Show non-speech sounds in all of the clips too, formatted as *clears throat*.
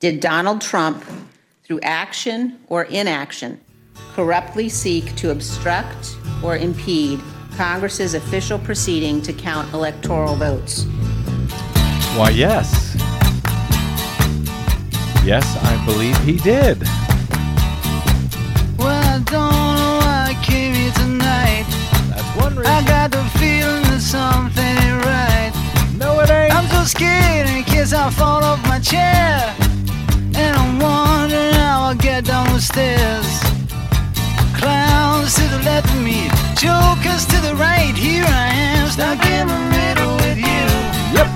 Did Donald Trump, through action or inaction, corruptly seek to obstruct or impede Congress's official proceeding to count electoral votes? Why, yes. Yes, I believe he did. Well, I don't know why I came here tonight. That's one reason. I got the feeling that something ain't right. No, it ain't. I'm so scared in case I fall off my chair. And I'm wondering how I'll get down the stairs. Clowns to the left of me, jokers to the right. Here I am, stuck in the middle with you. Yep.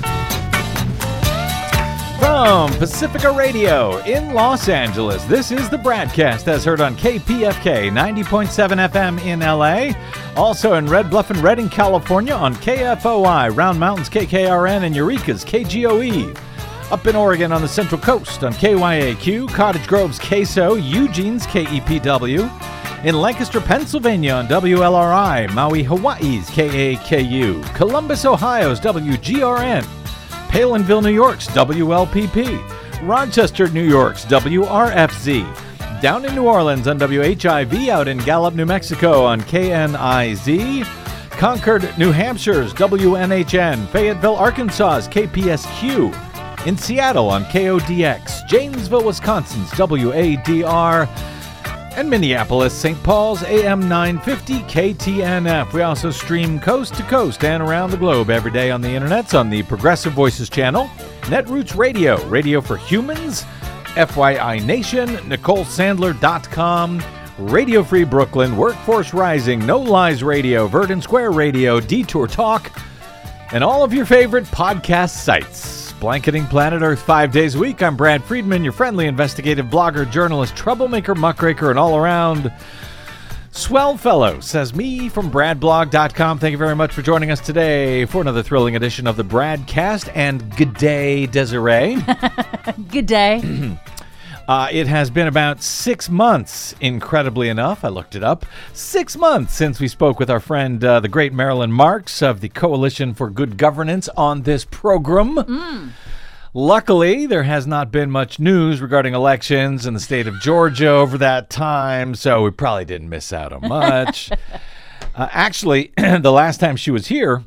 From Pacifica Radio in Los Angeles, this is the BradCast as heard on KPFK 90.7 FM in LA. Also in Red Bluff and Redding, California on KFOI, Round Mountains KKRN, and Eureka's KGOE. Up in Oregon on the Central Coast on KYAQ, Cottage Grove's KSO, Eugene's KEPW. In Lancaster, Pennsylvania on WLRI, Maui, Hawaii's KAKU, Columbus, Ohio's WGRN. Palenville, New York's WLPP, Rochester, New York's WRFZ, down in New Orleans on WHIV, out in Gallup, New Mexico on KNIZ, Concord, New Hampshire's WNHN, Fayetteville, Arkansas's KPSQ, in Seattle on KODX, Janesville, Wisconsin's WADR, and Minneapolis, St. Paul's AM 950 KTNF. We also stream coast to coast and around the globe every day on the internets on the Progressive Voices channel, Netroots Radio, Radio for Humans, FYI Nation, NicoleSandler.com, Radio Free Brooklyn, Workforce Rising, No Lies Radio, Verdant Square Radio, Detour Talk, and all of your favorite podcast sites. Blanketing planet Earth five days a week. I'm Brad Friedman, your friendly investigative blogger, journalist, troublemaker, muckraker, and all around swell fellow, says me from bradblog.com. Thank you very much for joining us today for another thrilling edition of the Bradcast. And good day, Desiree. *laughs* Good day. *clears throat* Uh, it has been about six months, incredibly enough. I looked it up. Six months since we spoke with our friend, uh, the great Marilyn Marks of the Coalition for Good Governance on this program. Luckily, there has not been much news regarding elections in the state of Georgia over that time, so we probably didn't miss out on much. *laughs* uh, actually, *clears throat* the last time she was here,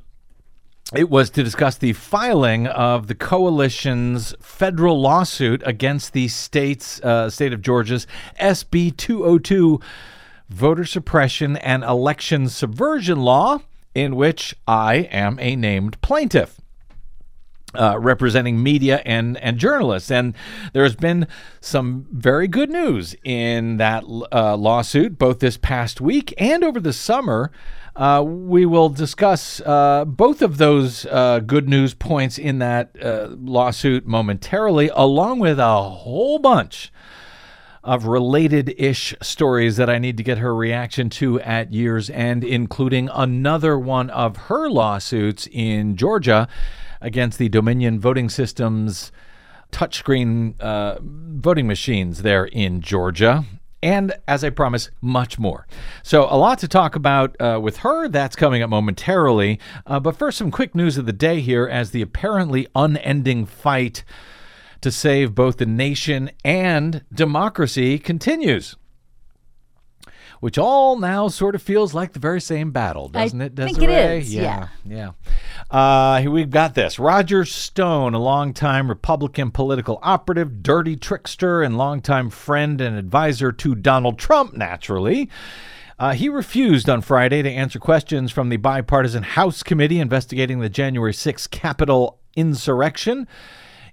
it was to discuss the filing of the coalition's federal lawsuit against the state's uh, state of Georgia's SB 202 voter suppression and election subversion law, in which I am a named plaintiff. Uh, representing media and, and journalists. And there's been some very good news in that uh, lawsuit, both this past week and over the summer. Uh, we will discuss uh, both of those uh, good news points in that uh, lawsuit momentarily, along with a whole bunch of related ish stories that I need to get her reaction to at year's end, including another one of her lawsuits in Georgia against the Dominion voting systems touchscreen uh, voting machines there in Georgia. And as I promised, much more. So, a lot to talk about uh, with her. That's coming up momentarily. Uh, but first, some quick news of the day here as the apparently unending fight to save both the nation and democracy continues. Which all now sort of feels like the very same battle, doesn't it, think it Desiree? is, Yeah, yeah. Uh, here we've got this. Roger Stone, a longtime Republican political operative, dirty trickster, and longtime friend and advisor to Donald Trump, naturally. Uh, he refused on Friday to answer questions from the bipartisan House committee investigating the January 6th Capitol insurrection,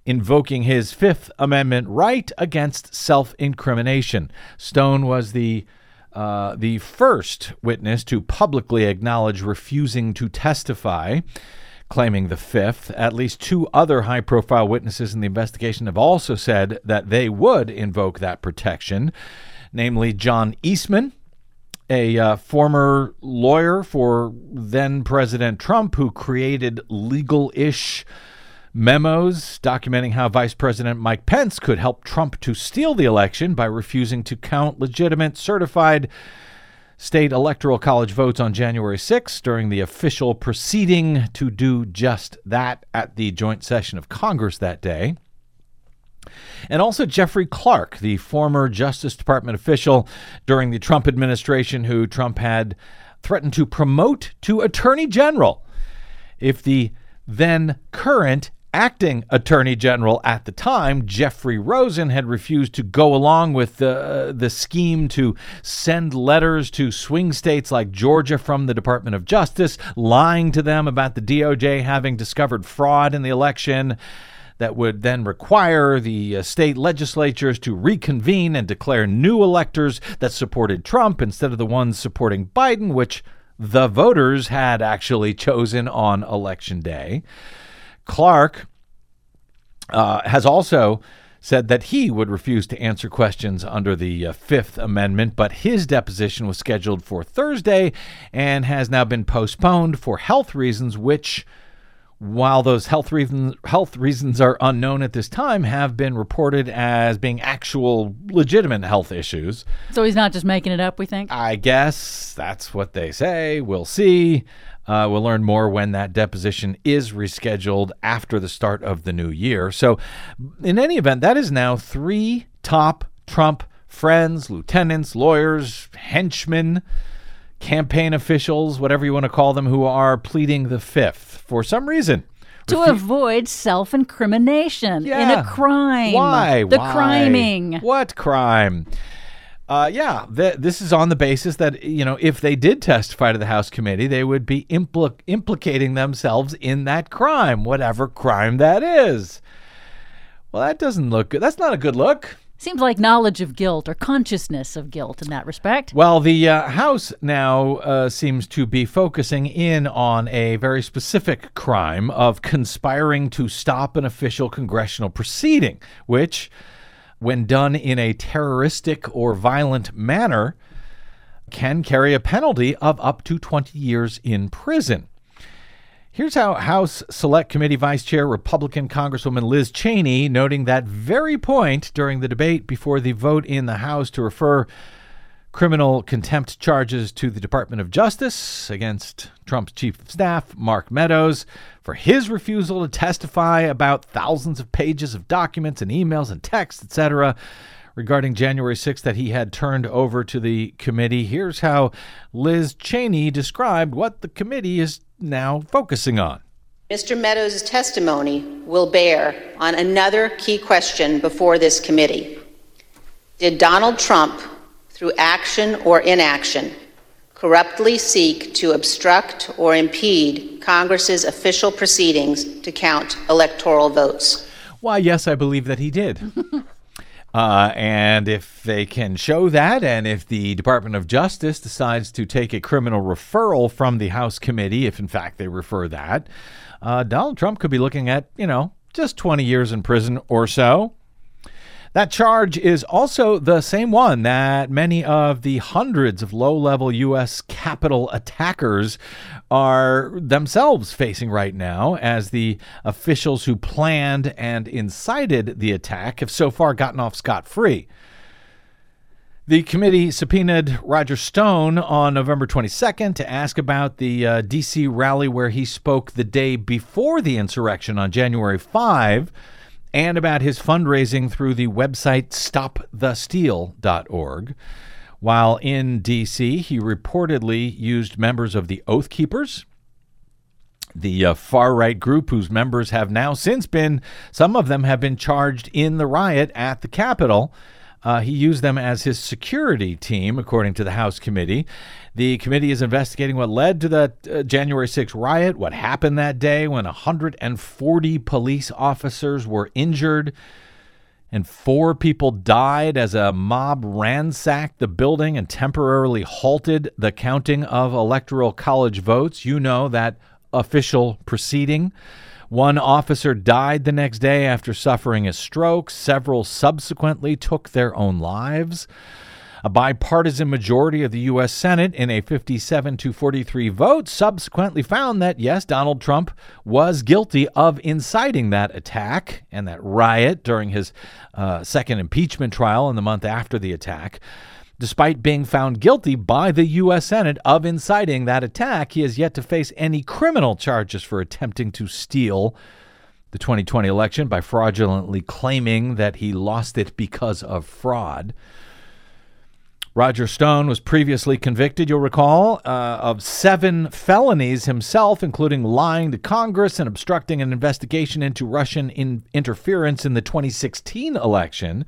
invoking his Fifth Amendment right against self incrimination. Stone was the uh, the first witness to publicly acknowledge refusing to testify, claiming the fifth. At least two other high profile witnesses in the investigation have also said that they would invoke that protection, namely John Eastman, a uh, former lawyer for then President Trump who created legal ish memos documenting how Vice President Mike Pence could help Trump to steal the election by refusing to count legitimate, certified state electoral college votes on January 6 during the official proceeding to do just that at the joint session of Congress that day. And also Jeffrey Clark, the former Justice Department official during the Trump administration, who Trump had threatened to promote to Attorney General if the then current acting attorney general at the time, Jeffrey Rosen, had refused to go along with the, the scheme to send letters to swing states like Georgia from the Department of Justice, lying to them about the DOJ having discovered fraud in the election. That would then require the uh, state legislatures to reconvene and declare new electors that supported Trump instead of the ones supporting Biden, which the voters had actually chosen on election day. Clark uh, has also said that he would refuse to answer questions under the uh, Fifth Amendment, but his deposition was scheduled for Thursday and has now been postponed for health reasons, which while those health reasons health reasons are unknown at this time, have been reported as being actual legitimate health issues. So he's not just making it up, we think? I guess that's what they say. We'll see. Uh, we'll learn more when that deposition is rescheduled after the start of the new year. So, in any event, that is now three top Trump friends, lieutenants, lawyers, henchmen, campaign officials, whatever you want to call them, who are pleading the fifth for some reason. To Refu- avoid self incrimination in a crime. Why? The Why? criming. What crime? Uh, yeah, th- this is on the basis that you know if they did testify to the House committee, they would be impl- implicating themselves in that crime, whatever crime that is. Well, that doesn't look good. That's not a good look. Seems like knowledge of guilt or consciousness of guilt in that respect. Well, the uh, House now uh, seems to be focusing in on a very specific crime of conspiring to stop an official congressional proceeding, which, when done in a terroristic or violent manner, can carry a penalty of up to 20 years in prison. Here's how House Select Committee Vice Chair Republican Congresswoman Liz Cheney noting that very point during the debate before the vote in the House to refer criminal contempt charges to the Department of Justice against Trump's chief of staff, Mark Meadows, for his refusal to testify about thousands of pages of documents and emails and texts, etc., regarding January 6th that he had turned over to the committee. Here's how Liz Cheney described what the committee is now focusing on. Mr. Meadows' testimony will bear on another key question before this committee. Did Donald Trump, through action or inaction, corruptly seek to obstruct or impede Congress's official proceedings to count electoral votes? Why, yes, I believe that he did. *laughs* Uh, and if they can show that, and if the Department of Justice decides to take a criminal referral from the House committee, if in fact they refer that, uh, Donald Trump could be looking at, you know, just 20 years in prison or so. That charge is also the same one that many of the hundreds of low level U.S. Capitol attackers are themselves facing right now, as the officials who planned and incited the attack have so far gotten off scot free. The committee subpoenaed Roger Stone on November 22nd to ask about the uh, D.C. rally where he spoke the day before the insurrection on January 5 and about his fundraising through the website stopthesteal.org. While in D.C., he reportedly used members of the Oath Keepers, the uh, far right group whose members have now since been, some of them have been charged in the riot at the Capitol. Uh, he used them as his security team, according to the House committee. The committee is investigating what led to the uh, January 6th riot, what happened that day when 140 police officers were injured and four people died as a mob ransacked the building and temporarily halted the counting of electoral college votes. You know that official proceeding. One officer died the next day after suffering a stroke. Several subsequently took their own lives. A bipartisan majority of the U.S. Senate, in a 57 to 43 vote, subsequently found that, yes, Donald Trump was guilty of inciting that attack and that riot during his uh, second impeachment trial in the month after the attack. Despite being found guilty by the U.S. Senate of inciting that attack, he has yet to face any criminal charges for attempting to steal the 2020 election by fraudulently claiming that he lost it because of fraud. Roger Stone was previously convicted, you'll recall, uh, of seven felonies himself, including lying to Congress and obstructing an investigation into Russian in- interference in the 2016 election.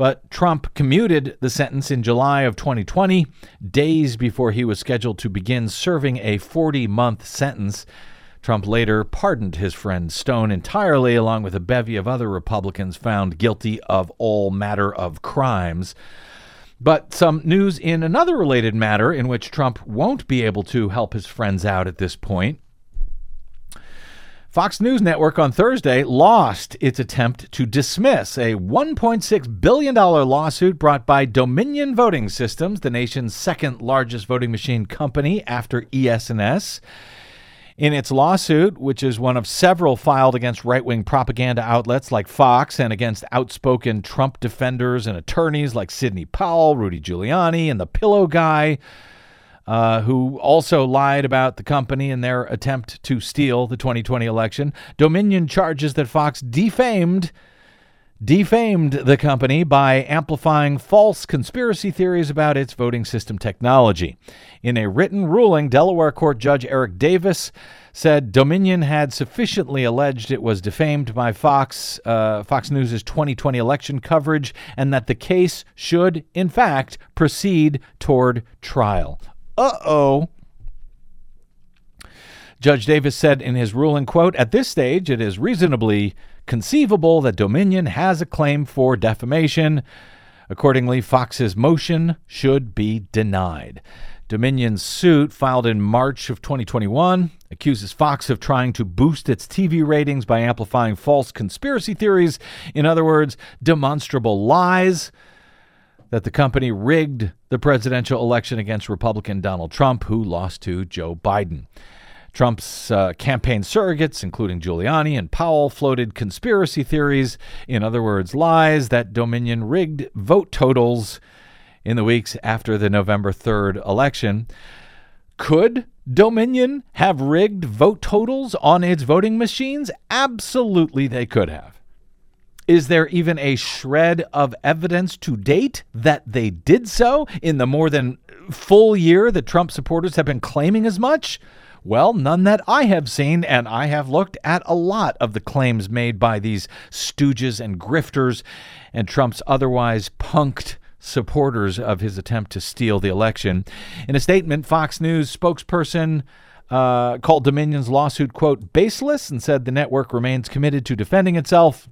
But Trump commuted the sentence in July of 2020, days before he was scheduled to begin serving a 40 month sentence. Trump later pardoned his friend Stone entirely, along with a bevy of other Republicans found guilty of all matter of crimes. But some news in another related matter in which Trump won't be able to help his friends out at this point. Fox News Network on Thursday lost its attempt to dismiss a $1.6 billion lawsuit brought by Dominion Voting Systems, the nation's second largest voting machine company after ES&S. In its lawsuit, which is one of several filed against right wing propaganda outlets like Fox and against outspoken Trump defenders and attorneys like Sidney Powell, Rudy Giuliani, and the Pillow Guy, uh, who also lied about the company in their attempt to steal the 2020 election, Dominion charges that Fox defamed defamed the company by amplifying false conspiracy theories about its voting system technology. In a written ruling, Delaware Court Judge Eric Davis said Dominion had sufficiently alleged it was defamed by Fox uh, Fox News' 2020 election coverage and that the case should, in fact, proceed toward trial. Uh-oh. Judge Davis said in his ruling, quote, At this stage, it is reasonably conceivable that Dominion has a claim for defamation. Accordingly, Fox's motion should be denied. Dominion's suit, filed in March of 2021, accuses Fox of trying to boost its TV ratings by amplifying false conspiracy theories. In other words, demonstrable lies that the company rigged the presidential election against Republican Donald Trump, who lost to Joe Biden. Trump's uh, campaign surrogates, including Giuliani and Powell, floated conspiracy theories, in other words, lies, that Dominion rigged vote totals in the weeks after the November 3rd election. Could Dominion have rigged vote totals on its voting machines? Absolutely, they could have. Is there even a shred of evidence to date that they did so in the more than full year that Trump supporters have been claiming as much? Well, none that I have seen, and I have looked at a lot of the claims made by these stooges and grifters and Trump's otherwise punked supporters of his attempt to steal the election. In a statement, Fox News spokesperson uh, called Dominion's lawsuit, quote, baseless and said the network remains committed to defending itself.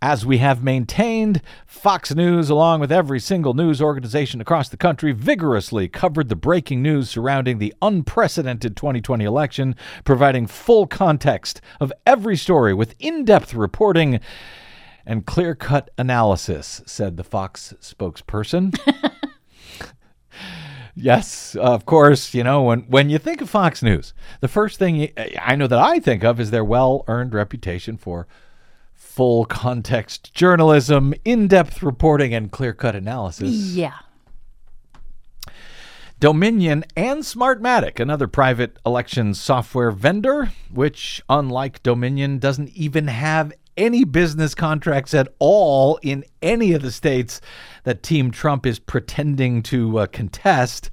As we have maintained, Fox News, along with every single news organization across the country, vigorously covered the breaking news surrounding the unprecedented 2020 election, providing full context of every story with in depth reporting and clear cut analysis, said the Fox spokesperson. *laughs* yes, of course, you know, when, when you think of Fox News, the first thing I know that I think of is their well earned reputation for full context journalism, in depth reporting, and clear cut analysis. Yeah. Dominion and Smartmatic, another private election software vendor, which, unlike Dominion, doesn't even have any business contracts at all in any of the states that Team Trump is pretending to uh, contest.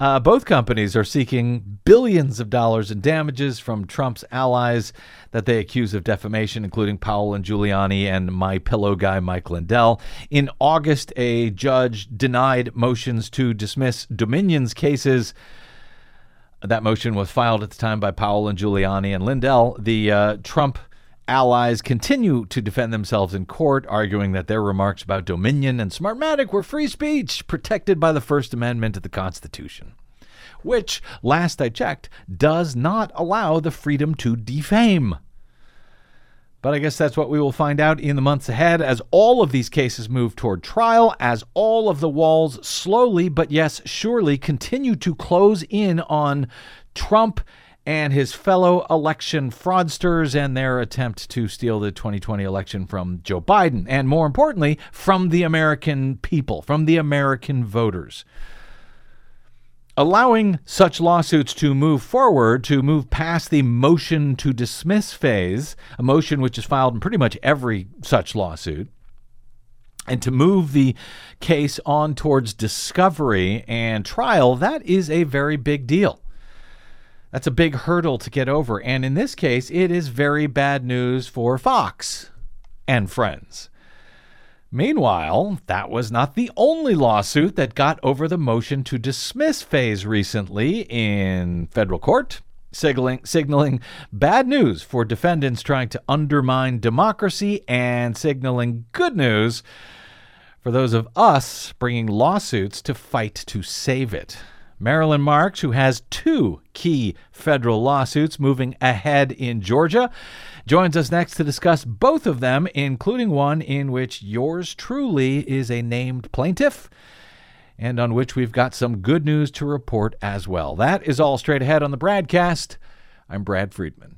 Uh, both companies are seeking billions of dollars in damages from Trump's allies that they accuse of defamation, including Powell and Giuliani and my pillow guy Mike Lindell. In August, a judge denied motions to dismiss Dominion's cases. That motion was filed at the time by Powell and Giuliani and Lindell. The uh, Trump allies continue to defend themselves in court, arguing that their remarks about Dominion and Smartmatic were free speech protected by the First Amendment of the Constitution, which, last I checked, does not allow the freedom to defame. But I guess that's what we will find out in the months ahead as all of these cases move toward trial, as all of the walls slowly, but yes, surely continue to close in on Trump and his fellow election fraudsters and their attempt to steal the 2020 election from Joe Biden, and more importantly, from the American people, from the American voters. allowing such lawsuits to move forward, to move past the motion to dismiss phase, a motion which is filed in pretty much every such lawsuit, and to move the case on towards discovery and trial, that is a very big deal. That's a big hurdle to get over. And in this case, it is very bad news for Fox and friends. Meanwhile, that was not the only lawsuit that got over the motion to dismiss phase recently in federal court, signaling, signaling bad news for defendants trying to undermine democracy and signaling good news for those of us bringing lawsuits to fight to save it. Marilyn Marks, who has two key federal lawsuits moving ahead in Georgia, joins us next to discuss both of them, including one in which yours truly is a named plaintiff and on which we've got some good news to report as well. That is all straight ahead on the BradCast. I'm Brad Friedman.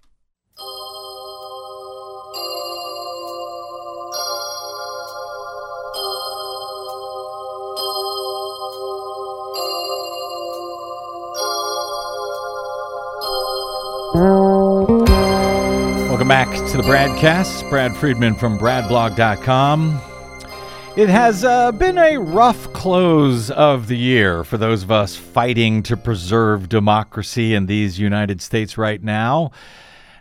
Welcome back to the BradCast. Brad Friedman from BradBlog.com. It has uh, been a rough close of the year for those of us fighting to preserve democracy in these United States right now,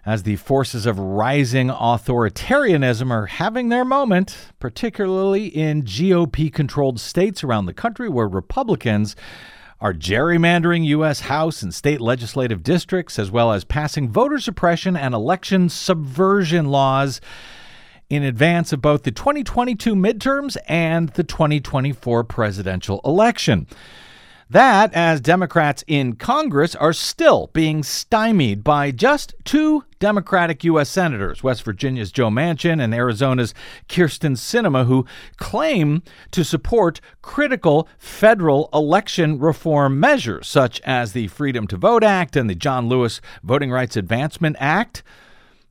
as the forces of rising authoritarianism are having their moment, particularly in GOP controlled states around the country where Republicans are gerrymandering U.S. House and state legislative districts, as well as passing voter suppression and election subversion laws in advance of both the 2022 midterms and the 2024 presidential election. That, as Democrats in Congress are still being stymied by just two Democratic U.S. Senators, West Virginia's Joe Manchin and Arizona's Kyrsten Sinema, who claim to support critical federal election reform measures, such as the Freedom to Vote Act and the John Lewis Voting Rights Advancement Act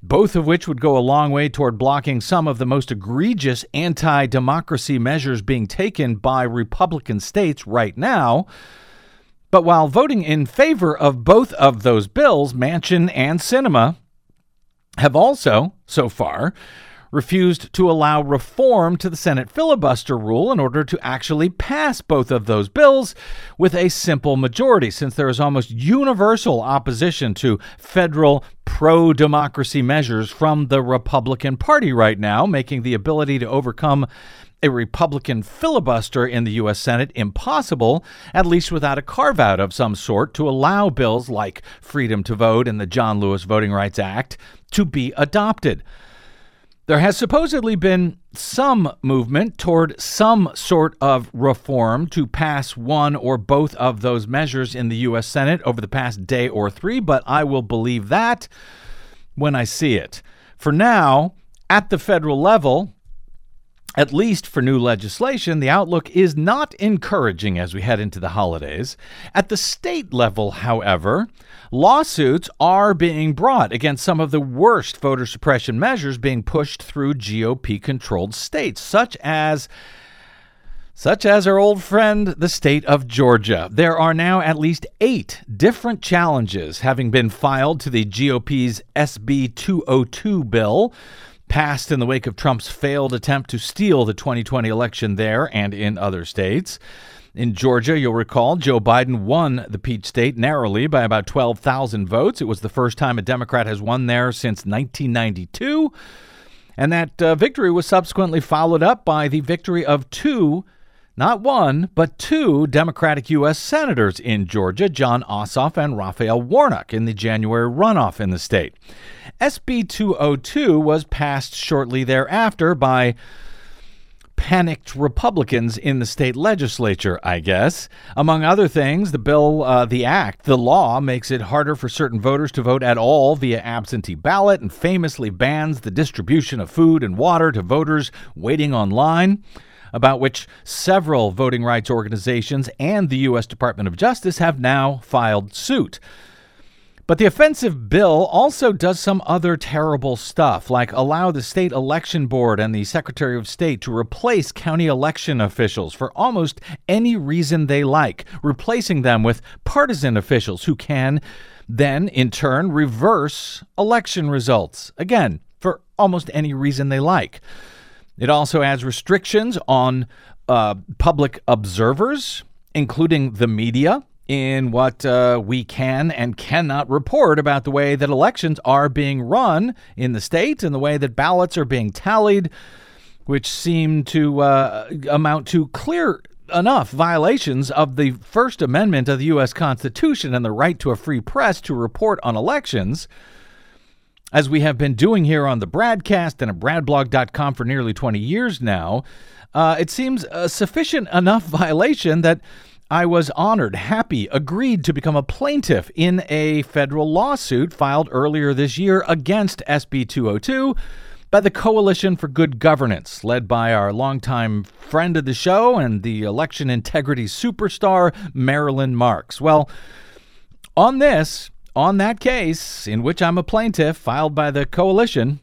both of which would go a long way toward blocking some of the most egregious anti democracy measures being taken by Republican states right now. But while voting in favor of both of those bills, Manchin and Sinema have also, so far, refused to allow reform to the Senate filibuster rule in order to actually pass both of those bills with a simple majority, since there is almost universal opposition to federal pro democracy measures from the Republican Party right now, making the ability to overcome a Republican filibuster in the U.S. Senate impossible, at least without a carve out of some sort to allow bills like freedom to vote and the John Lewis Voting Rights Act to be adopted. There has supposedly been some movement toward some sort of reform to pass one or both of those measures in the U.S. Senate over the past day or three, but I will believe that when I see it. For now, at the federal level, at least for new legislation, the outlook is not encouraging as we head into the holidays. At the state level, however, lawsuits are being brought against some of the worst voter suppression measures being pushed through GOP controlled states, such as such as our old friend, the state of Georgia. There are now at least eight different challenges having been filed to the GOP's SB 202 bill passed in the wake of Trump's failed attempt to steal the 2020 election there and in other states. In Georgia, you'll recall Joe Biden won the Peach State narrowly by about 12,000 votes. It was the first time a Democrat has won there since 1992. And that uh, victory was subsequently followed up by the victory of two, not one, but two Democratic U.S. senators in Georgia, Jon Ossoff and Raphael Warnock, in the January runoff in the state. SB 202 was passed shortly thereafter by panicked Republicans in the state legislature, I guess. Among other things, the bill, uh, the act, the law makes it harder for certain voters to vote at all via absentee ballot and famously bans the distribution of food and water to voters waiting online about which several voting rights organizations and the U.S. Department of Justice have now filed suit. But the offensive bill also does some other terrible stuff, like allow the state election board and the Secretary of State to replace county election officials for almost any reason they like, replacing them with partisan officials who can then, in turn, reverse election results. Again, for almost any reason they like. It also adds restrictions on uh, public observers, including the media, in what uh, we can and cannot report about the way that elections are being run in the state and the way that ballots are being tallied, which seem to uh, amount to clear enough violations of the First Amendment of the U.S. Constitution and the right to a free press to report on elections. As we have been doing here on the BradCast and at bradblog.com for nearly 20 years now, uh, it seems a sufficient enough *laughs* violation that I was honored, happy, agreed to become a plaintiff in a federal lawsuit filed earlier this year against SB 202 by the Coalition for Good Governance, led by our longtime friend of the show and the election integrity superstar, Marilyn Marks. Well, on this, on that case, in which I'm a plaintiff filed by the coalition,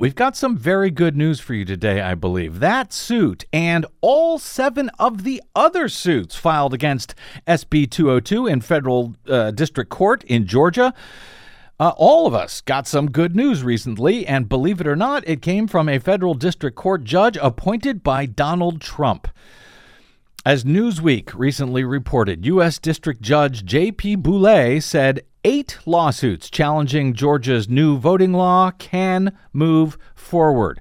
We've got some very good news for you today, I believe. That suit and all seven of the other suits filed against SB 202 in federal uh, district court in Georgia. Uh, all of us got some good news recently, and believe it or not, it came from a federal district court judge appointed by Donald Trump. As Newsweek recently reported, U.S. District Judge J.P. Boulee said eight lawsuits challenging Georgia's new voting law can move forward.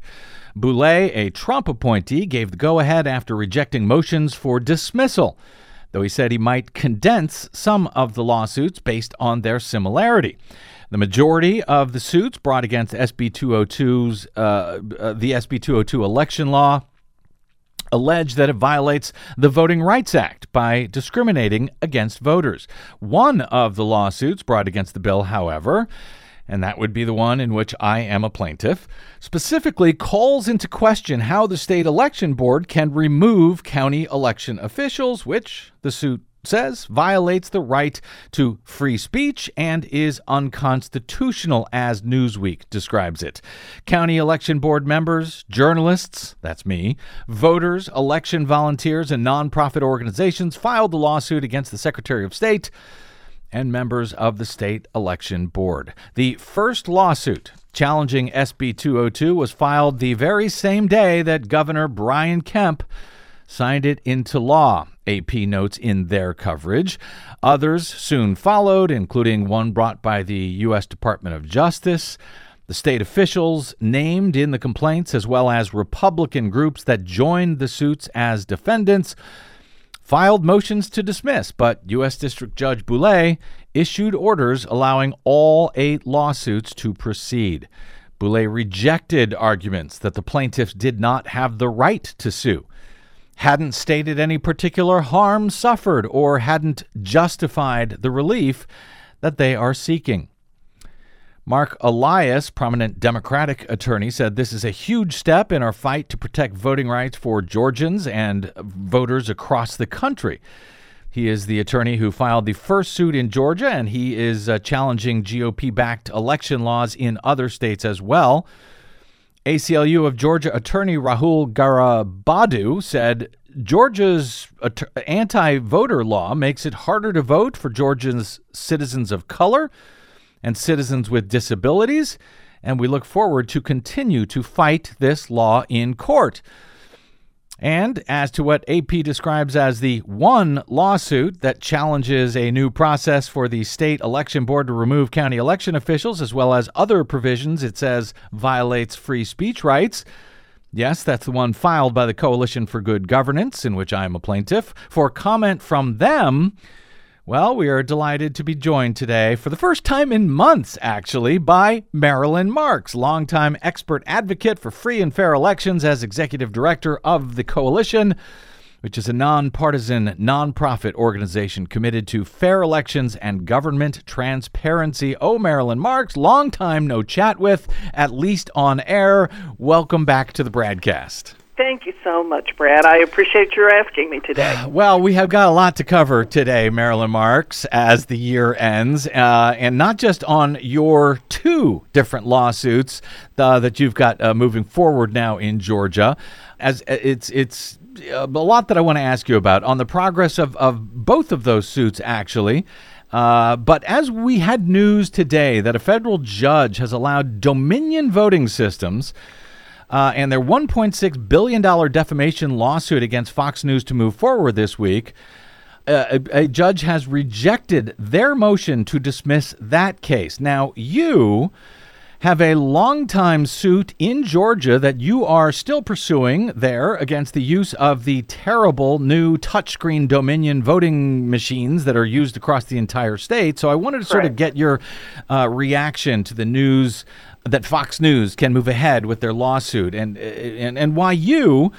Boulee, a Trump appointee, gave the go ahead after rejecting motions for dismissal, though he said he might condense some of the lawsuits based on their similarity. The majority of the suits brought against SB 202's uh, uh, the SB 202 election law allege that it violates the Voting Rights Act by discriminating against voters. One of the lawsuits brought against the bill, however, and that would be the one in which I am a plaintiff, specifically calls into question how the state election board can remove county election officials, which the suit says violates the right to free speech and is unconstitutional, as Newsweek describes it. County election board members, journalists, that's me, voters, election volunteers, and nonprofit organizations filed the lawsuit against the Secretary of State and members of the state election board. The first lawsuit challenging SB 202 was filed the very same day that Governor Brian Kemp signed it into law. AP notes in their coverage. Others soon followed, including one brought by the U.S. Department of Justice. The state officials named in the complaints, as well as Republican groups that joined the suits as defendants, filed motions to dismiss, but U.S. District Judge Boulee issued orders allowing all eight lawsuits to proceed. Boulee rejected arguments that the plaintiffs did not have the right to sue hadn't stated any particular harm suffered or hadn't justified the relief that they are seeking. Marc Elias, prominent Democratic attorney, said this is a huge step in our fight to protect voting rights for Georgians and voters across the country. He is the attorney who filed the first suit in Georgia, and he is uh, challenging GOP backed election laws in other states as well. ACLU of Georgia attorney Rahul Garabadu said Georgia's anti voter law makes it harder to vote for Georgia's citizens of color and citizens with disabilities, and we look forward to continue to fight this law in court. And as to what AP describes as the one lawsuit that challenges a new process for the state election board to remove county election officials, as well as other provisions it says violates free speech rights. Yes, that's the one filed by the Coalition for Good Governance, in which I am a plaintiff. For comment from them, Well, we are delighted to be joined today for the first time in months, actually, by Marilyn Marks, longtime expert advocate for free and fair elections as executive director of the Coalition, which is a nonpartisan, nonprofit organization committed to fair elections and government transparency. Oh, Marilyn Marks, long time no chat with, at least on air. Welcome back to the BradCast. Thank you so much, Brad. I appreciate your asking me today. *sighs* Well, we have got a lot to cover today, Marilyn Marks, as the year ends, uh, and not just on your two different lawsuits uh, that you've got uh, moving forward now in Georgia. As uh, it's it's uh, a lot that I want to ask you about on the progress of, of both of those suits, actually. Uh, but as we had news today that a federal judge has allowed Dominion voting systems uh, and their $1.6 billion defamation lawsuit against Fox News to move forward this week. Uh, a, a, judge has rejected their motion to dismiss that case. Now, you have a long-time suit in Georgia that you are still pursuing there against the use of the terrible new touchscreen Dominion voting machines that are used across the entire state. So I wanted to sort of get your uh, reaction to the news that Fox News can move ahead with their lawsuit and and and why you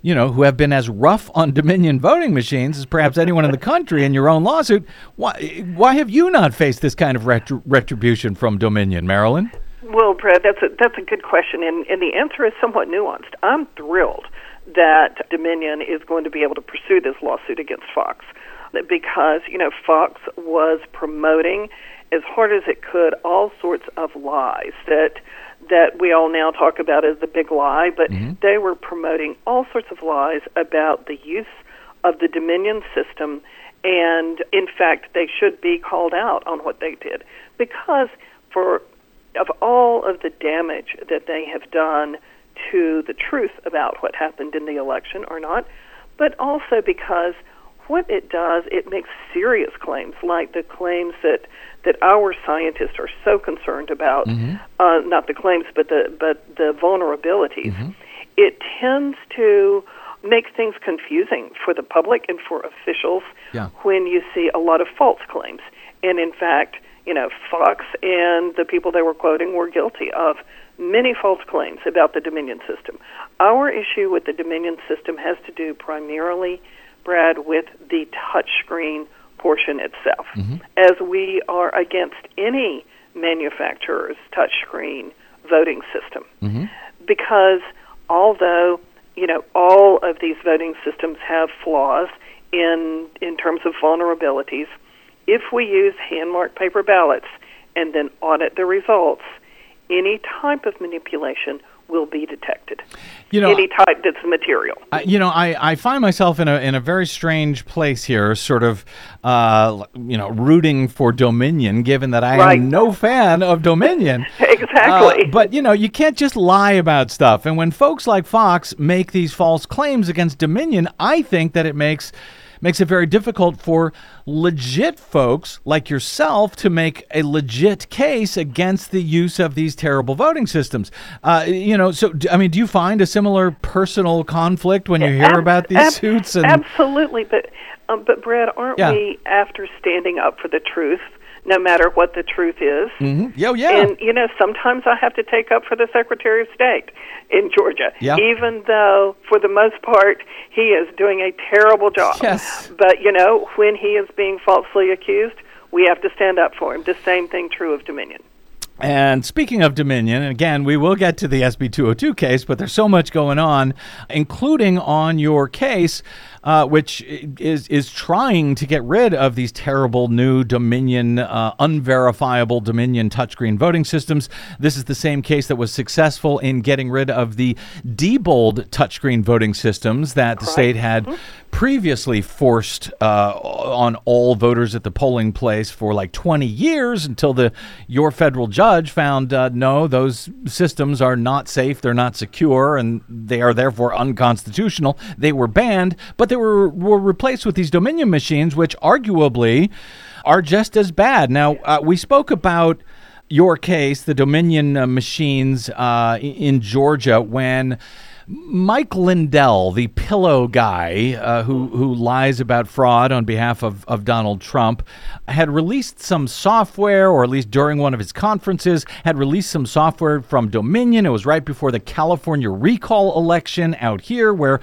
you know, who have been as rough *laughs* on Dominion voting machines as perhaps anyone in the country in your own lawsuit, why why have you not faced this kind of retri- retribution from Dominion, Marilyn? Well, Brad, that's a that's a good question, and and the answer is somewhat nuanced. I'm thrilled that Dominion is going to be able to pursue this lawsuit against Fox because you know Fox was promoting as hard as it could all sorts of lies that that we all now talk about as the big lie, but mm-hmm. they were promoting all sorts of lies about the use of the Dominion system, and in fact, they should be called out on what they did because for of all of the damage that they have done to the truth about what happened in the election or not, but also because what it does, it makes serious claims like the claims that that our scientists are so concerned about, mm-hmm. uh, not the claims, but the but the vulnerabilities. Mm-hmm. It tends to make things confusing for the public and for officials yeah. when you see a lot of false claims. And in fact, you know, Fox and the people they were quoting were guilty of many false claims about the Dominion system. Our issue with the Dominion system has to do primarily, Brad, with the touchscreen portion itself, mm-hmm. as we are against any manufacturer's touchscreen voting system. Mm-hmm. Because although you know all of these voting systems have flaws in in terms of vulnerabilities, if we use hand marked paper ballots and then audit the results, any type of manipulation will be detected. You know, any type that's material. I, you know, I, I find myself in a in a very strange place here, sort of, uh, you know, rooting for Dominion, given that I right. am no fan of Dominion. *laughs* exactly. Uh, but you know, you can't just lie about stuff. And when folks like Fox make these false claims against Dominion, I think that it makes makes it very difficult for legit folks like yourself to make a legit case against the use of these terrible voting systems. Uh, you know, so I mean, do you find a similar personal conflict when you hear ab- about these ab- suits? And- absolutely, but um, but Brad, aren't yeah. we after standing up for the truth? No matter what the truth is. Mm-hmm. Yeah, yeah. And you know, sometimes I have to take up for the Secretary of State in Georgia, yeah. even though for the most part he is doing a terrible job. Yes. But you know, when he is being falsely accused, we have to stand up for him. The same thing true of Dominion. And speaking of Dominion, again, we will get to the SB 202 case, but there's so much going on, including on your case uh, which is is trying to get rid of these terrible new Dominion, uh, unverifiable Dominion touchscreen voting systems. This is the same case that was successful in getting rid of the Diebold touchscreen voting systems that the state had mm-hmm. previously forced uh, on all voters at the polling place for like 20 years until the your federal judge found uh, no, those systems are not safe, they're not secure, and they are therefore unconstitutional. They were banned, but but they were, were replaced with these Dominion machines, which arguably are just as bad. Now, uh, we spoke about your case, the Dominion uh, machines uh, in Georgia, when Mike Lindell, the pillow guy uh, who who lies about fraud on behalf of, of Donald Trump, had released some software, or at least during one of his conferences, had released some software from Dominion. It was right before the California recall election out here, where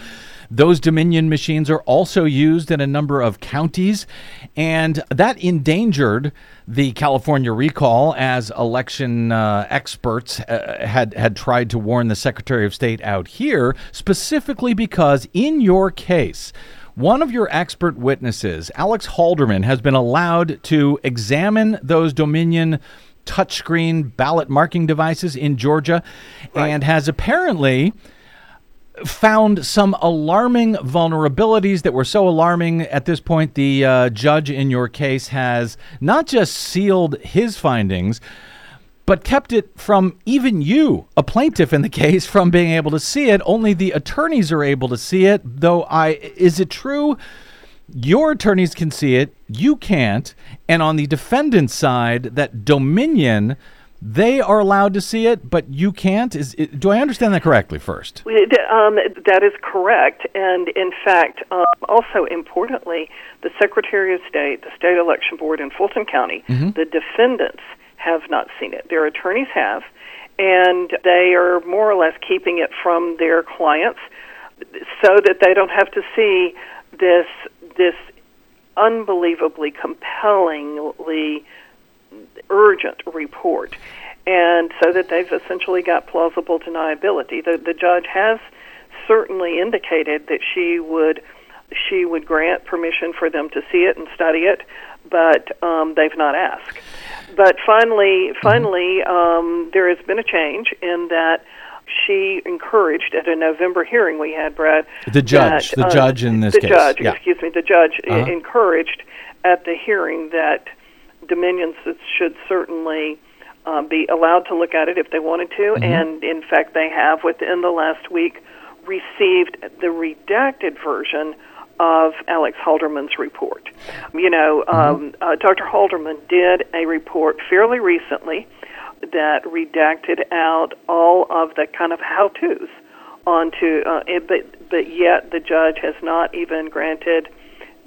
those Dominion machines are also used in a number of counties, and that endangered the California recall as election uh, experts uh, had had tried to warn the Secretary of State out here, specifically because in your case. One of your expert witnesses, Alex Halderman, has been allowed to examine those Dominion touchscreen ballot marking devices in Georgia right. and has apparently found some alarming vulnerabilities that were so alarming at this point the uh, judge in your case has not just sealed his findings but kept it from even you a plaintiff in the *laughs* case from being able to see it. Only the attorneys are able to see it though i is it true? Your attorneys can see it you can't. And on the defendant's side that dominion they are allowed to see it, but you can't. Is it, do I understand that correctly? First, um, that is correct, and in fact, um, also importantly, the Secretary of State, the State Election Board in Fulton County, mm-hmm. the defendants have not seen it. Their attorneys have, and they are more or less keeping it from their clients so that they don't have to see this this unbelievably compellingly urgent report, and so that they've essentially got plausible deniability. The the judge has certainly indicated that she would she would grant permission for them to see it and study it, but um, they've not asked. But finally, mm-hmm. finally, um, there has been a change in that she encouraged at a November hearing we had, Brad. The judge, that, the uh, judge in this the case. judge, yeah. excuse me, the judge uh-huh. encouraged at the hearing that Dominions should certainly uh, be allowed to look at it if they wanted to, mm-hmm. and in fact, they have within the last week received the redacted version of Alex Halderman's report. You know, mm-hmm. um, uh, Dr. Halderman did a report fairly recently that redacted out all of the kind of how-tos onto, uh, it, but but yet the judge has not even granted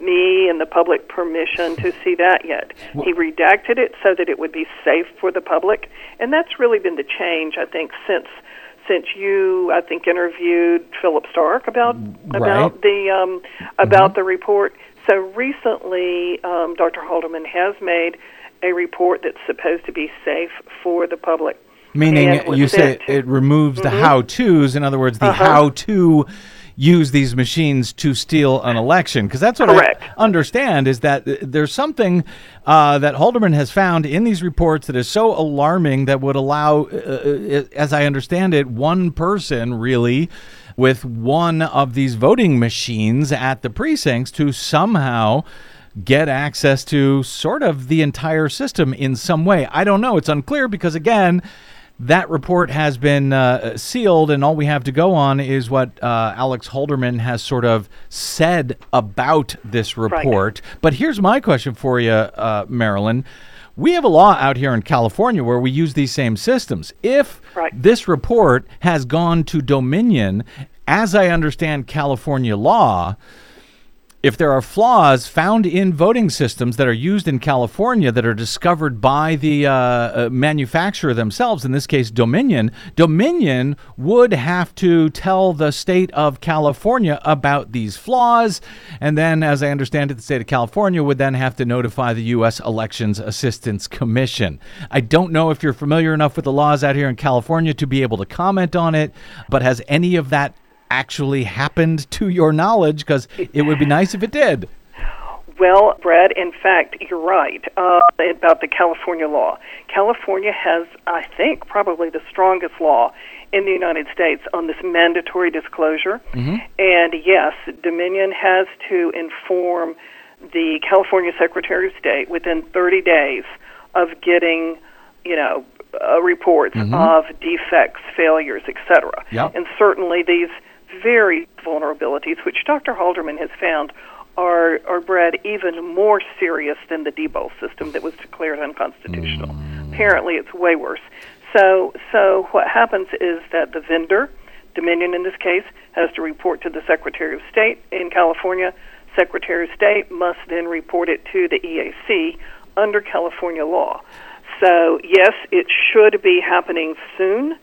me and the public permission to see that yet. He redacted it so that it would be safe for the public, and that's really been the change I think since since you I think interviewed Philip Stark about right. about the um, about mm-hmm. the report. So recently, um, Dr. Halderman has made a report that's supposed to be safe for the public. Meaning, you say it removes mm-hmm. the how-tos. In other words, the uh-huh. how-to use these machines to steal an election because that's what Correct. I understand is that there's something uh, that Halderman has found in these reports that is so alarming that would allow, uh, uh, as I understand it, one person really with one of these voting machines at the precincts to somehow get access to sort of the entire system in some way. I don't know. It's unclear because, again, that report has been uh, sealed, and all we have to go on is what uh, Alex Halderman has sort of said about this report. Right. But here's my question for you, uh, Marilyn. We have a law out here in California where we use these same systems. If right. this report has gone to Dominion, as I understand California law, if there are flaws found in voting systems that are used in California that are discovered by the uh, uh, manufacturer themselves, in this case Dominion, Dominion would have to tell the state of California about these flaws. And then, as I understand it, the state of California would then have to notify the U.S. Elections Assistance Commission. I don't know if you're familiar enough with the laws out here in California to be able to comment on it, but has any of that actually happened to your knowledge? Because it would be nice if it did. Well, Brad, in fact, you're right uh, about the California law. California has, I think, probably the strongest law in the United States on this mandatory disclosure. Mm-hmm. And yes, Dominion has to inform the California Secretary of State within 30 days of getting, you know, uh, reports mm-hmm. of defects, failures, etc. Yep. And certainly these very vulnerabilities, which Dr. Halderman has found are, are bred even more serious than the Diebold system that was declared unconstitutional. Mm. Apparently, it's way worse. So, so what happens is that the vendor Dominion in this case has to report to the Secretary of State in California. Secretary of State must then report it to the EAC under California law. So, yes, it should be happening soon.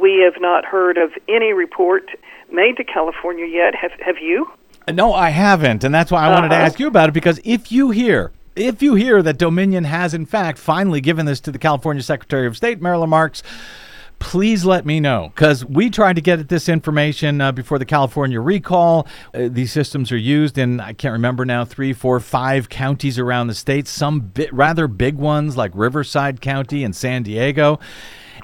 We have not heard of any report made to California yet. Have, have you? No, I haven't, and that's why I wanted to Uh-huh. ask you about it because if you hear if you hear that Dominion has in fact finally given this to the California Secretary of State Marilyn Marks, please let me know because we tried to get at this information uh, before the California recall. Uh, these systems are used in I can't remember now three, four, five counties around the state. Some bit rather big ones like Riverside County and San Diego.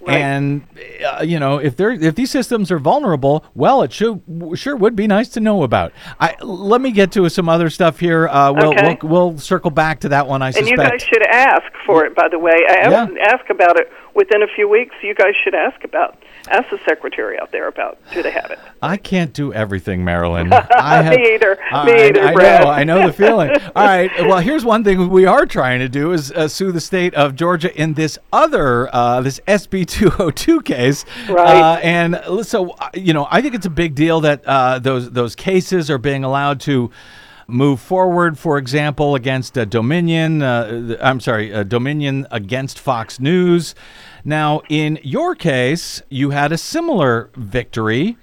Right. And uh, you know, if they're if these systems are vulnerable, well, it should sure would be nice to know about. I let me get to some other stuff here. Uh, we'll, Okay. we'll we'll circle back to that one. I And suspect. you guys should ask for it, by the way. I Yeah. haven't about it within a few weeks. You guys should ask about, ask the secretary out there about do they have it. *sighs* I can't do everything, Marilyn. *laughs* I have, Me either. I, Me either, I Brad. know. I know the feeling. *laughs* All right. Well, here's one thing we are trying to do is uh, sue the state of Georgia in this other uh, this SB 202 *laughs* case. Right. Uh, and so uh, you know, I think it's a big deal that uh, those those cases are being allowed to move forward. For example, against uh, Dominion. Uh, I'm sorry, uh, Dominion against Fox News. Now, in your case, you had a similar victory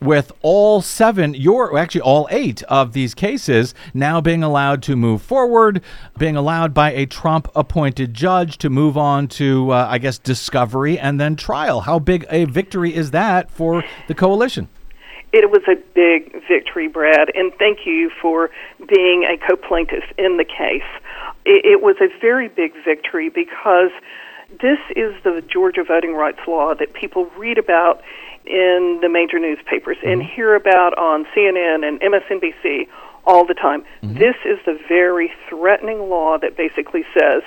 with all seven, your actually all eight of these cases now being allowed to move forward, being allowed by a Trump appointed judge to move on to, uh, I guess, discovery and then trial. How big a victory is that for the coalition? It was a big victory, Brad, and thank you for being a co plaintiff in the case. It, it was a very big victory because this is the Georgia voting rights law that people read about in the major newspapers and mm-hmm. hear about on CNN and MSNBC all the time. Mm-hmm. This is the very threatening law that basically says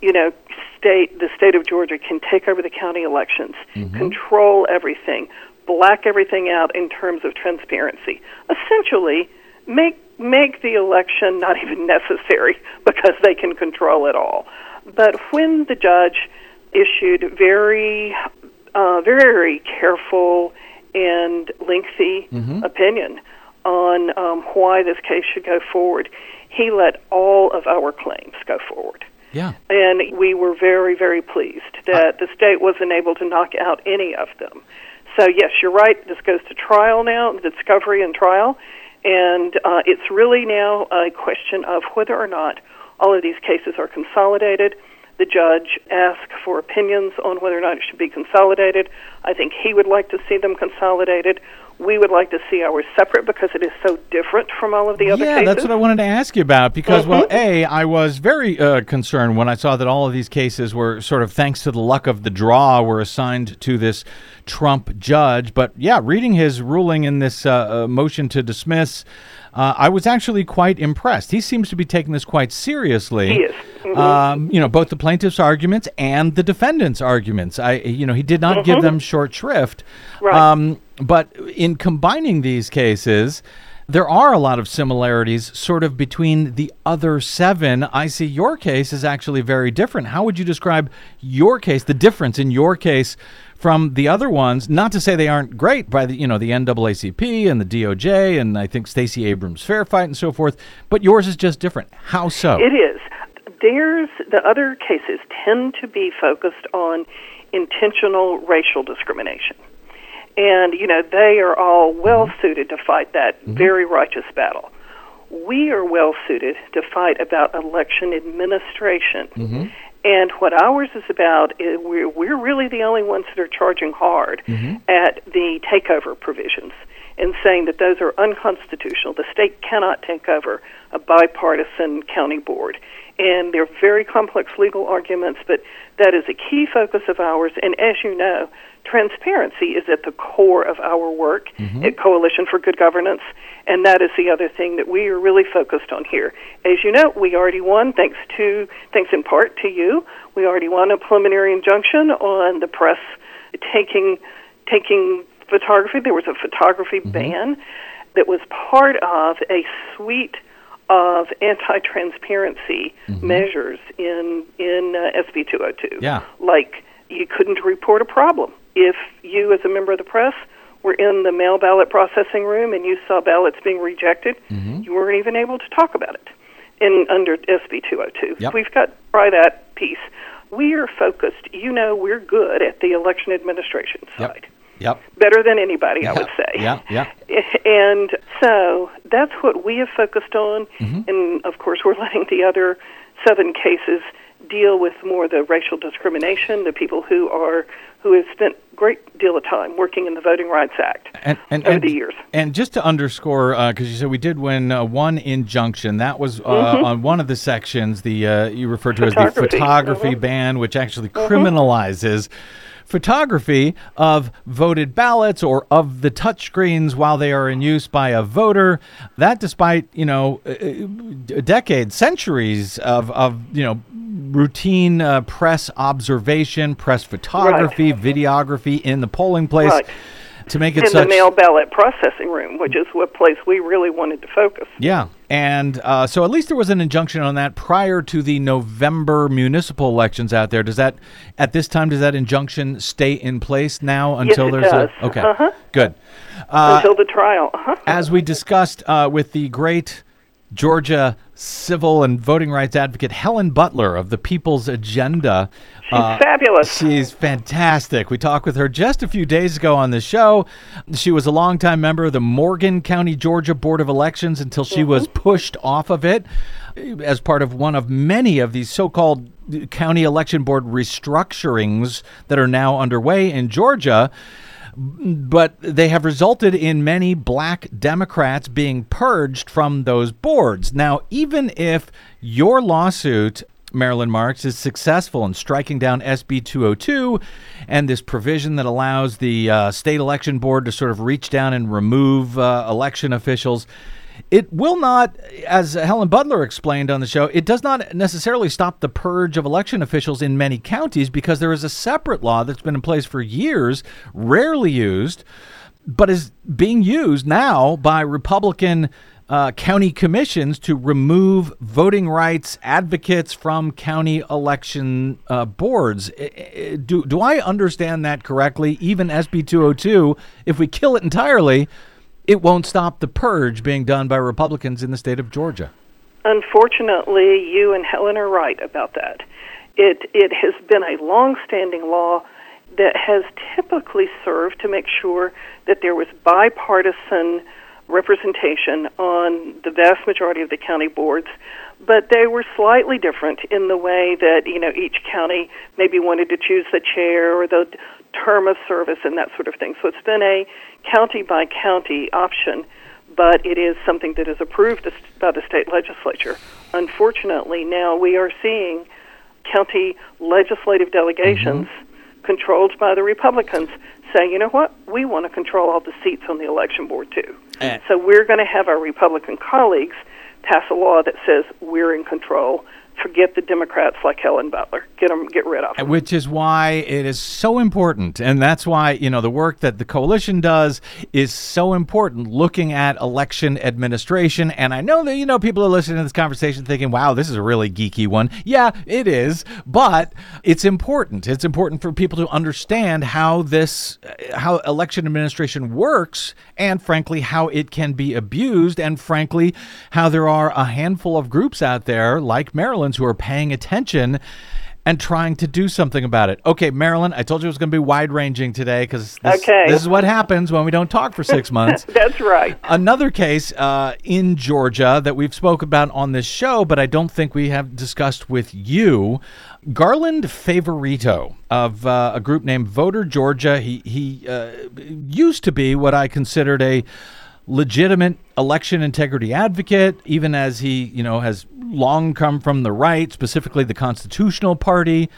you know, state the state of Georgia can take over the county elections, mm-hmm. control everything, black everything out in terms of transparency. Essentially, make make the election not even *laughs* necessary because they can control it all. But when the judge issued very uh, very careful and lengthy opinion on um, why this case should go forward, he let all of our claims go forward. Yeah. And we were very, very pleased that the state wasn't able to knock out any of them. So, yes, you're right. This goes to trial now, discovery and trial. And uh, it's really now a question of whether or not all of these cases are consolidated. The judge asked for opinions on whether or not it should be consolidated. I think he would like to see them consolidated. We would like to see ours separate because it is so different from all of the other yeah, cases. that's what I wanted to ask you about because, well, Mm-hmm. A, I was very uh, concerned when I saw that all of these cases were sort of thanks to the luck of the draw were assigned to this Trump judge. But yeah, reading his ruling in this uh, uh, motion to dismiss, uh, I was actually quite impressed. He seems to be taking this quite seriously. He is. Mhm. Um, you know, both the plaintiff's arguments and the defendant's arguments. I, you know, he did not give them short shrift. Mm-hmm. Right. Um, but in combining these cases, there are a lot of similarities sort of between the other seven. I see your case is actually very different. How would you describe your case, the difference in your case from the other ones? Not to say they aren't great by the, you know, the NAACP and the DOJ and I think Stacey Abrams fair fight and so forth, but yours is just different. How so? It is. There's the other cases tend to be focused on intentional racial discrimination. And, you know, they are all well suited to fight that mm-hmm. very righteous battle. We are well suited to fight about election administration. Mm-hmm. And what ours is about eh, is we're, we're really the only ones that are charging hard mm-hmm. at the takeover provisions and saying that those are unconstitutional. The state cannot take over a bipartisan county board. And they're very complex legal arguments, but that is a key focus of ours. And as you know, transparency is at the core of our work mm-hmm. at Coalition for Good Governance. And that is the other thing that we are really focused on here. As you know, we already won, thanks to, thanks in part to you, we already won a preliminary injunction on the press taking, taking photography. There was a photography mm-hmm. ban that was part of a suite of anti-transparency mm-hmm. measures in in uh, SB 202. Yeah. Like you couldn't report a problem if you, as a member of the press, were in the mail ballot processing room and you saw ballots being rejected, you weren't even able to talk about it in under SB 202. Yep. We've got by that piece. We are focused. You know, we're good at the election administration side Yep. Yep. better than anybody, I would say. yeah, yeah. *laughs* And so that's what we have focused on. Mm-hmm. And of course, we're letting the other seven cases deal with more the racial discrimination, the people who are who has spent great deal of time working in the Voting Rights Act And, and, over and, the years. and just to underscore, because you said we did win uh, one injunction, that was uh, on one of the sections. The uh, you referred to as the Mm-hmm. Photography. Mhm. ban, which actually criminalizes photography of voted ballots or of the touchscreens while they are in use by a voter. That, despite you know, uh, uh, decades, centuries of of you know routine uh, press observation, press photography, videography in the polling place. Right. To make it in the mail ballot processing room, which is what place we really wanted to focus. yeah, and uh, so at least there was an injunction on that prior to the November municipal elections out there. Does that, at this time, does that injunction stay in place now until it there's does. a okay, Uh-huh. good. Uh, until the trial. Uh-huh. as we discussed uh, with the great Georgia civil and voting rights advocate Helen Butler of the People's Agenda. She's uh, fabulous. She's fantastic. We talked with her just a few days ago on the show. She was a longtime member of the Morgan County, Georgia Board of Elections until she was mm-hmm. pushed off of it as part of one of many of these so called county election board restructurings that are now underway in Georgia but they have resulted in many black Democrats being purged from those boards. Now, even if your lawsuit, Marilyn Marks, is successful in striking down SB 202 and this provision that allows the uh, state election board to sort of reach down and remove uh, election officials. It will not, as Helen Butler explained on the show, it does not necessarily stop the purge of election officials in many counties because there is a separate law that's been in place for years, rarely used, but is being used now by Republican uh, county commissions to remove voting rights advocates from county election uh, boards. Do, do I understand that correctly? Even SB 202, if we kill it entirely, it won't stop the purge being done by Republicans in the state of Georgia. Unfortunately, you and Helen are right about that. It it has been a long-standing law that has typically served to make sure that there was bipartisan representation on the vast majority of the county boards, but they were slightly different in the way that you know each county maybe wanted to choose the chair or the term of service and that sort of thing. So it's been a county by county option, but it is something that is approved by the state legislature. Unfortunately, now we are seeing county legislative delegations controlled by the Republicans say, you know what, we want to control all the seats on the election board too. Eh. So we're going to have our Republican colleagues pass a law that says we're in control. Forget the Democrats like Helen Butler. Get them, get rid of them. Which is why it is so important. And that's why, you know, the work that the coalition does is so important looking at election administration. And I know that, you know, people are listening to this conversation thinking, wow, this is a really geeky one. Yeah, it is. But it's important. It's important for people to understand how this, uh, how election administration works and, frankly, how it can be abused. And, frankly, how there are a handful of groups out there like Who are paying attention and trying to do something about it. Okay, Marilyn, I told you it was going to be wide ranging today because this, Okay. this is what happens when we don't talk for six *laughs* months. That's right. Another case uh, in Georgia that we've spoke about on this show, but I don't think we have discussed with you. Garland Favorito of uh, a group named Voter Georgia. He he uh, used to be what I considered a legitimate election integrity advocate, even as he you know has long come from the right, specifically the Constitutional Party.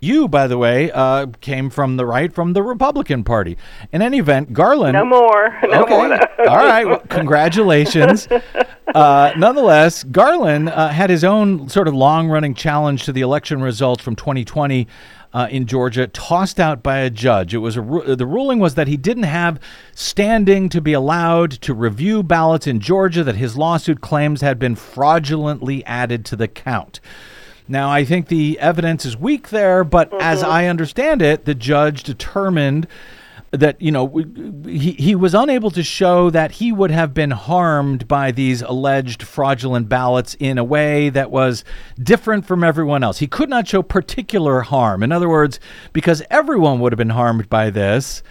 You, by the way, uh, came from the right, from the Republican Party. In any event, Garland. No more. *laughs* No okay. more. *laughs* All right. Well, congratulations. *laughs* uh, nonetheless, Garland uh, had his own sort of long running challenge to the election results from 2020 uh, in Georgia tossed out by a judge. It was a ru- the ruling was that he didn't have standing to be allowed to review ballots in Georgia that his lawsuit claims had been fraudulently added to the count. Now, I think the evidence is weak there, but as I understand it, the judge determined that you know he he was unable to show that he would have been harmed by these alleged fraudulent ballots in a way that was different from everyone else. He could not show particular harm. In other words, because everyone would have been harmed by this,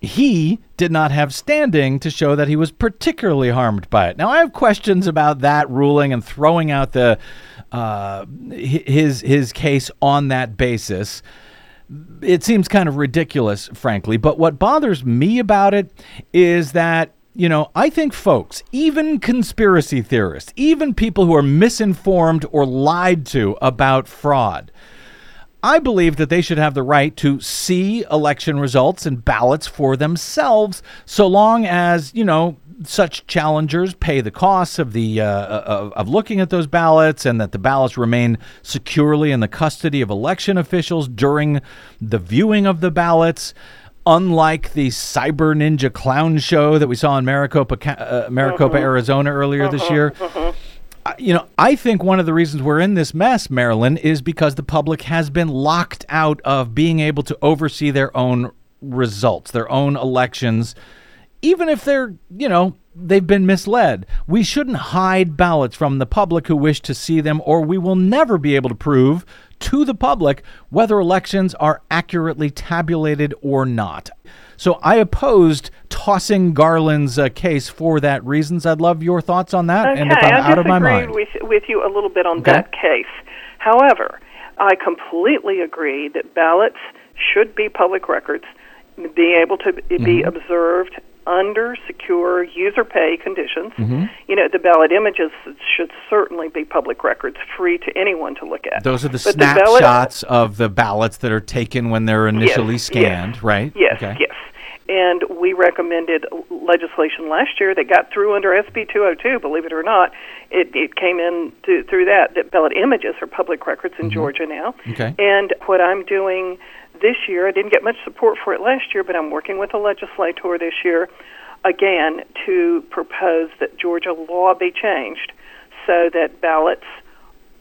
he did not have standing to show that he was particularly harmed by it. Now, I have questions about that ruling and throwing out the uh, his his case on that basis. It seems kind of ridiculous, frankly. But what bothers me about it is that you know I think folks, even conspiracy theorists, even people who are misinformed or lied to about fraud. I believe that they should have the right to see election results and ballots for themselves, so long as, you know, such challengers pay the costs of the uh, of, of looking at those ballots and that the ballots remain securely in the custody of election officials during the viewing of the ballots. Unlike the cyber ninja clown show that we saw in maricopa uh, maricopa arizona earlier this year I- you know, I think one of the reasons we're in this mess, Marilyn, is because the public has been locked out of being able to oversee their own results, their own elections, even if they're, you know, they've been misled. We shouldn't hide ballots from the public who wish to see them, or we will never be able to prove to the public whether elections are accurately tabulated or not. So I opposed tossing Garland's uh, case for that reasons. I'd love your thoughts on that, Okay, and if I'm I out of my mind. with with you a little bit on Okay. that case. However, I completely agree that ballots should be public records, be able to be Mm-hmm. observed under secure user pay conditions. Mm-hmm. You know, the ballot images should certainly be public records, free to anyone to look at. Those are the But ballot- snapshots of the ballots that are taken when they're initially yes. scanned, right? Yes, Okay. yes. And we recommended legislation last year that got through under SB 202. Believe it or not, it, it came in to, through that. That ballot images are public records in Georgia now. Mm-hmm. Okay. And what I'm doing this year, I didn't get much support for it last year, but I'm working with a legislator this year, again, to propose that Georgia law be changed so that ballots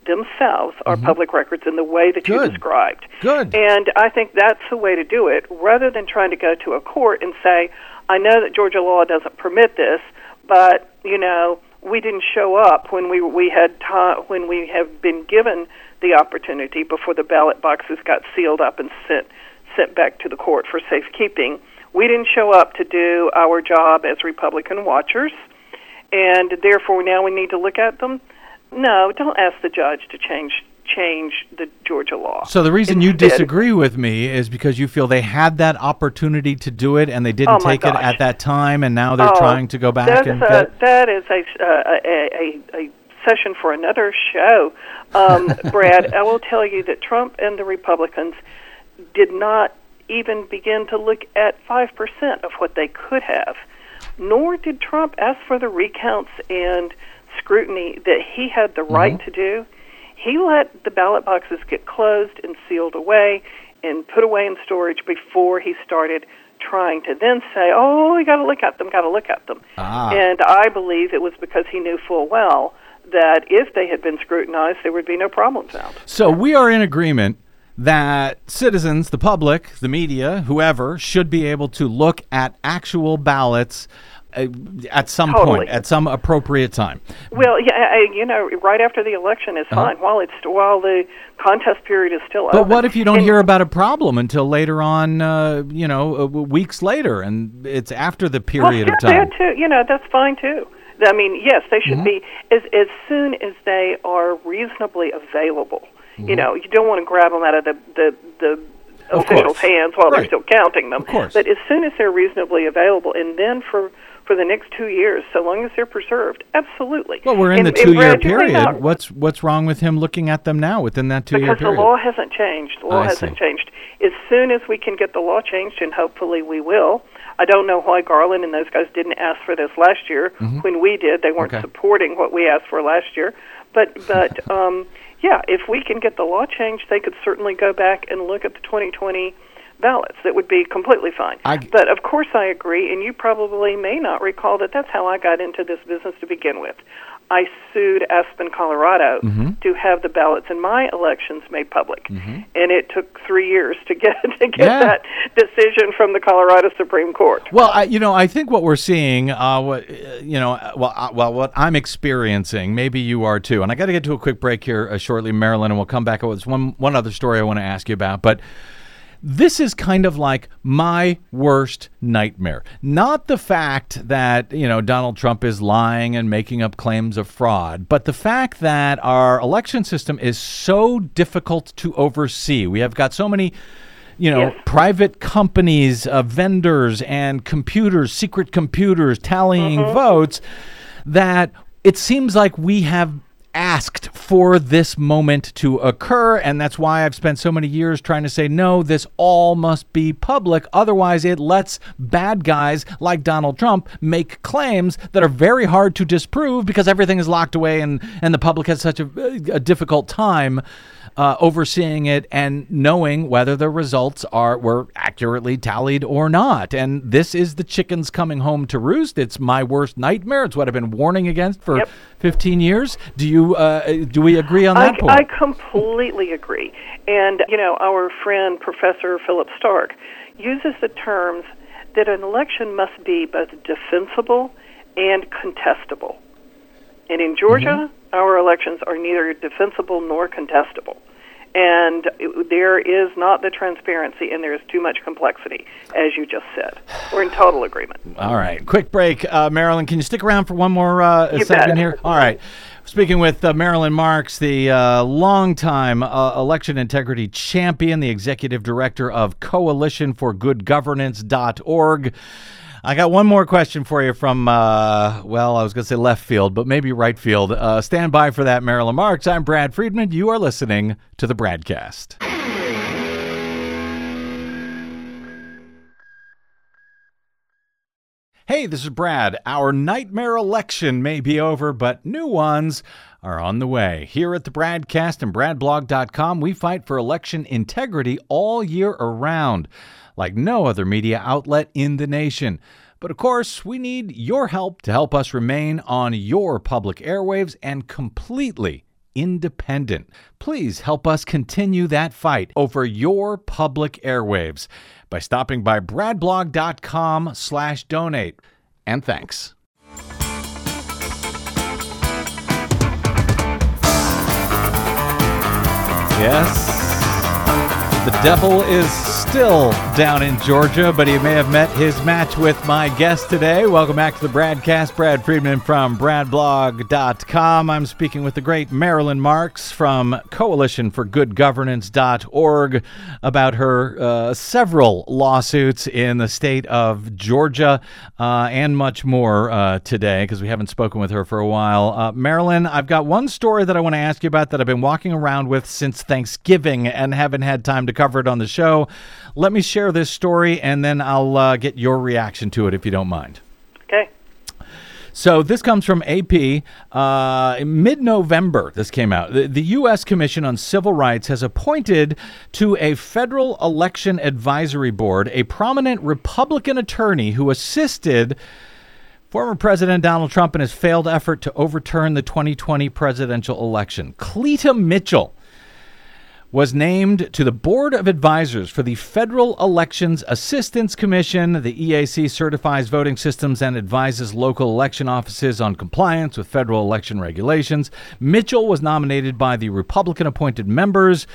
themselves are public records in the way that you Mm-hmm. Described. Good. And I think that's the way to do it, rather than trying to go to a court and say, I know that Georgia law doesn't permit this, but you know we didn't show up when we we had ta- when we have been given the opportunity before the ballot boxes got sealed up and sent sent back to the court for safekeeping. We didn't show up to do our job as Republican watchers, and therefore now we need to look at them. No, don't ask the judge to change change the Georgia law. So the reason you disagree with me is because you feel they had that opportunity to do it and they didn't Oh, take it at that time, and now they're Oh, trying to go back that's and a, that is a, uh, a, a, a session for another show. Um, *laughs* Brad, I will tell you that Trump and the Republicans did not even begin to look at 5% of what they could have, nor did Trump ask for the recounts and scrutiny that he had the right Mm-hmm. to do. He let the ballot boxes get closed and sealed away and put away in storage before he started trying to then say, "Oh, we got to look at them, got to look at them." Ah. And I believe it was because he knew full well that if they had been scrutinized, there would be no problems found. So we are in agreement that citizens, the public, the media, whoever, should be able to look at actual ballots uh, at some Totally. point, at some appropriate time. Well, yeah, I, you know, right after the election is fine while it's while the contest period is still Uh-huh. But open. what if you don't And- hear about a problem until later on, uh, you know, uh, weeks later, and it's after the period well, of sure, time? That too, you know, that's fine too. I mean, yes, they should Mm-hmm. be as as soon as they are reasonably available. Mm-hmm. You know, you don't want to grab them out of the the the Of officials' course. hands while Right. they're still counting them. Of course. But as soon as they're reasonably available, and then for for the next two years, so long as they're preserved, absolutely. Well, we're in And- the two-year Brad, you may period. What's what's wrong with him looking at them now within that two-year because period? the law hasn't changed. The law hasn't see. changed. As soon as we can get the law changed, and hopefully we will. I don't know why Garland and those guys didn't ask for this last year. When we did, they weren't Mm-hmm. Okay. supporting what we asked for last year. But but *laughs* um, yeah, if we can get the law changed, they could certainly go back and look at the 2020 ballots. That would be completely fine. I- but of course, I agree, and you probably may not recall that that's how I got into this business to begin with. I sued Aspen, Colorado to have the ballots in my elections made public. And it took three years to get *laughs* to get Yeah. that decision from the Colorado Supreme Court. Well, I, you know, I think what we're seeing, uh, what uh, you know, uh, well, uh, well, what I'm experiencing, maybe you are too. And I got to get to a quick break here uh, shortly, Marilyn, and we'll come back. With one one other story I want to ask you about, but. This is kind of like my worst nightmare. Not the fact that, you know, Donald Trump is lying and making up claims of fraud, but the fact that our election system is so difficult to oversee. We have got so many you know, Yes. private companies, uh, vendors, and computers, secret computers tallying votes, that it seems like we have asked for this moment to occur. And that's why I've spent so many years trying to say, no, this all must be public. Otherwise, it lets bad guys like Donald Trump make claims that are very hard to disprove because everything is locked away and, and the public has such a, a difficult time uh, overseeing it and knowing whether the results are were accurately tallied or not. And this is the chickens coming home to roost. It's my worst nightmare. It's what I've been warning against for Yep. 15 years. Do you uh, do we agree on I, that point? I completely agree. And, you know, our friend Professor Philip Stark uses the terms that an election must be both defensible and contestable. And in Georgia, our elections are neither defensible nor contestable. And it, there is not the transparency and there is too much complexity, as you just said. We're in total agreement. All right, quick break. Uh, Marilyn, can you stick around for one more uh, segment here? All right. Speaking with uh, Marilyn Marks, the uh, longtime uh, election integrity champion, the executive director of Coalition for Good Governance.org. I got one more question for you from, uh, well, I was going to say left field, but maybe right field. Uh, stand by for that, Marilyn Marks. I'm Brad Friedman. You are listening to the BradCast. Hey, this is Brad. Our nightmare election may be over, but new ones are on the way. Here at the BradCast and BradBlog.com, we fight for election integrity all year around, like no other media outlet in the nation. But of course, we need your help to help us remain on your public airwaves and completely independent. Please help us continue that fight over your public airwaves by stopping by bradblog.com slash donate. And thanks. Yes. The devil is still down in Georgia, but he may have met his match with my guest today. Welcome back to the BradCast. Brad Friedman from BradBlog.com. I'm speaking with the great Marilyn Marks from Coalition for Good Governance.org about her uh, several lawsuits in the state of Georgia uh, and much more uh, today because we haven't spoken with her for a while. Uh, Marilyn, I've got one story that I want to ask you about that I've been walking around with since Thanksgiving and haven't had time to cover it on the show. Let me share this story and then I'll uh, get your reaction to it if you don't mind. Okay? So this comes from AP. Uh, mid-November, this came out. The, the U.S. Commission on Civil Rights has appointed to a federal election advisory board a prominent Republican attorney who assisted former President Donald Trump in his failed effort to overturn the 2020 presidential election. Cleta Mitchell was named to the Board of Advisors for the Federal Elections Assistance Commission. The EAC certifies voting systems and advises local election offices on compliance with federal election regulations. Mitchell was nominated by the Republican appointed members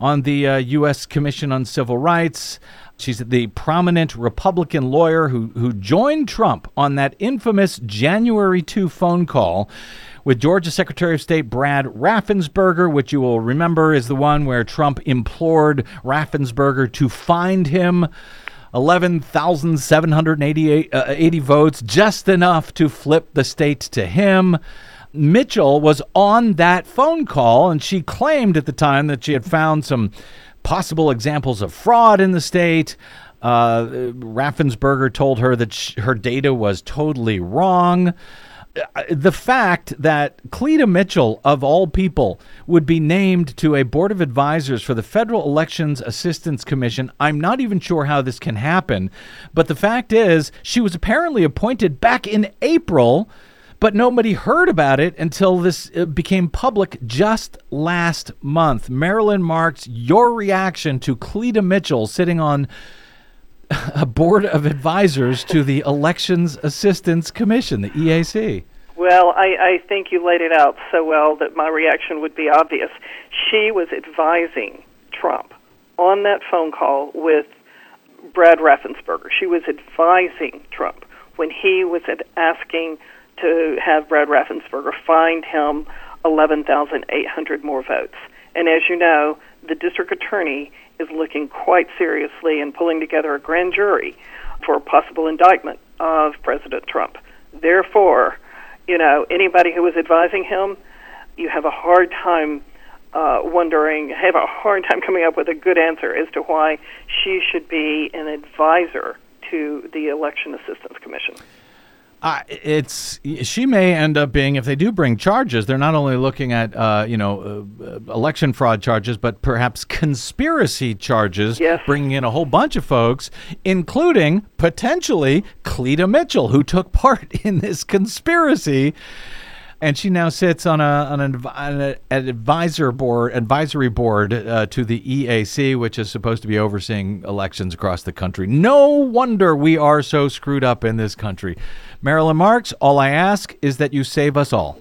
on the uh, U.S. Commission on Civil Rights. She's the prominent Republican lawyer who, who joined Trump on that infamous January 2 phone call with Georgia Secretary of State Brad Raffensperger, which you will remember is the one where Trump implored Raffensperger to find him 11,788 uh, votes, just enough to flip the state to him. Mitchell was on that phone call, and she claimed at the time that she had found some possible examples of fraud in the state. Uh, Raffensperger told her that sh- her data was totally wrong. Uh, The fact that Cleta Mitchell, of all people, would be named to a board of advisors for the Federal Elections Assistance Commission, I'm not even sure how this can happen. But the fact is, she was apparently appointed back in April but nobody heard about it until this uh, became public just last month. Marilyn Marks, your reaction to Cleta Mitchell sitting on *laughs* a board of advisors to the Elections Assistance Commission, the EAC. Well, I, I think you laid it out so well that my reaction would be obvious. She was advising Trump on that phone call with Brad Raffensperger. She was advising Trump when he was asking to have Brad Raffensperger find him 11,800 more votes. And as you know, the district attorney is looking quite seriously and pulling together a grand jury for a possible indictment of President Trump. Therefore, you know, anybody who was advising him, you have a hard time uh, wondering, have a hard time coming up with a good answer as to why she should be an advisor to the Election Assistance Commission. Uh, it's she may end up being if they do bring charges they're not only looking at uh, you know uh, election fraud charges but perhaps conspiracy charges yes. bringing in a whole bunch of folks including potentially Cleta Mitchell who took part *laughs* in this conspiracy and she now sits on a on an, an advisor board advisory board uh, to the EAC, which is supposed to be overseeing elections across the country. No wonder we are so screwed up in this country. Marilyn Marks, all I ask is that you save us all.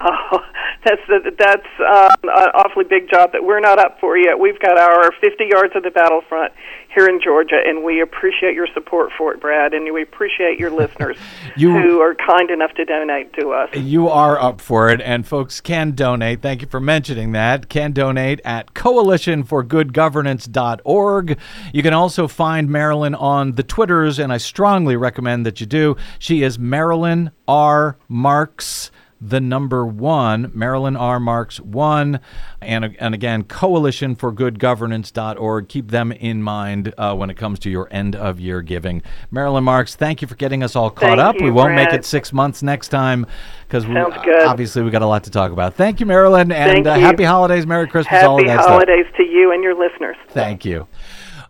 Oh, *laughs* that's the, that's uh, an awfully big job that we're not up for yet. We've got our 50 yards of the battlefront here in Georgia, and we appreciate your support for it, Brad, and we appreciate your listeners *laughs* you, who are kind enough to donate to us. You are up for it, and folks can donate. Thank you for mentioning that. Can donate at coalitionforgoodgovernance.org. You can also find Marilyn on the Twitters, and I strongly recommend that you do. She is Marilyn R. Marks the number one, Marilyn R. Marks one, and, and again, coalitionforgoodgovernance.org. Keep them in mind uh, when it comes to your end of year giving. Marilyn Marks, thank you for getting us all caught thank up. You, we won't Brad. make it six months next time because obviously we got a lot to talk about. Thank you, Marilyn, and uh, happy holidays, Merry Christmas, happy all of that holidays to you and your listeners. Thank you.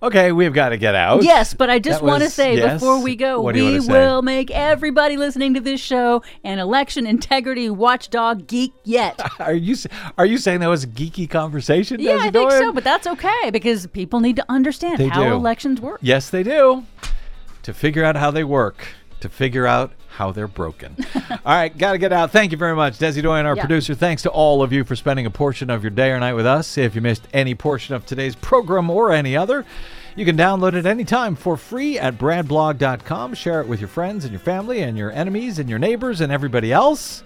Okay, we've got to get out. Yes, but I just want to say yes? before we go, What we will make everybody listening to this show an election integrity watchdog geek yet. *laughs* Are you are you saying that was a geeky conversation? yeah, I think so, but that's okay because people need to understand They how do. elections work. Yes, they do. To figure out how they work, to figure out how they're broken. *laughs* all right, got to get out. Thank you very much, Desi Doyen, our Yeah. producer. Thanks to all of you for spending a portion of your day or night with us. If you missed any portion of today's program or any other, you can download it anytime for free at bradblog.com. Share it with your friends and your family and your enemies and your neighbors and everybody else.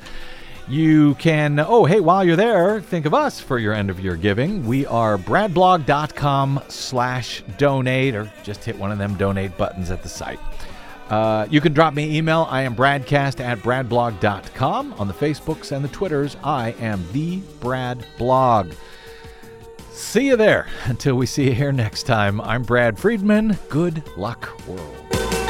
You can, oh, hey, while you're there, think of us for your end of year giving. We are bradblog.com slash donate, or just hit one of them donate buttons at the site. Uh, you can drop me email. I am bradcast at bradblog.com. On the Facebooks and the Twitters, I am the Brad Blog. See you there. *laughs* Until we see you here next time, I'm Brad Friedman. Good luck, world.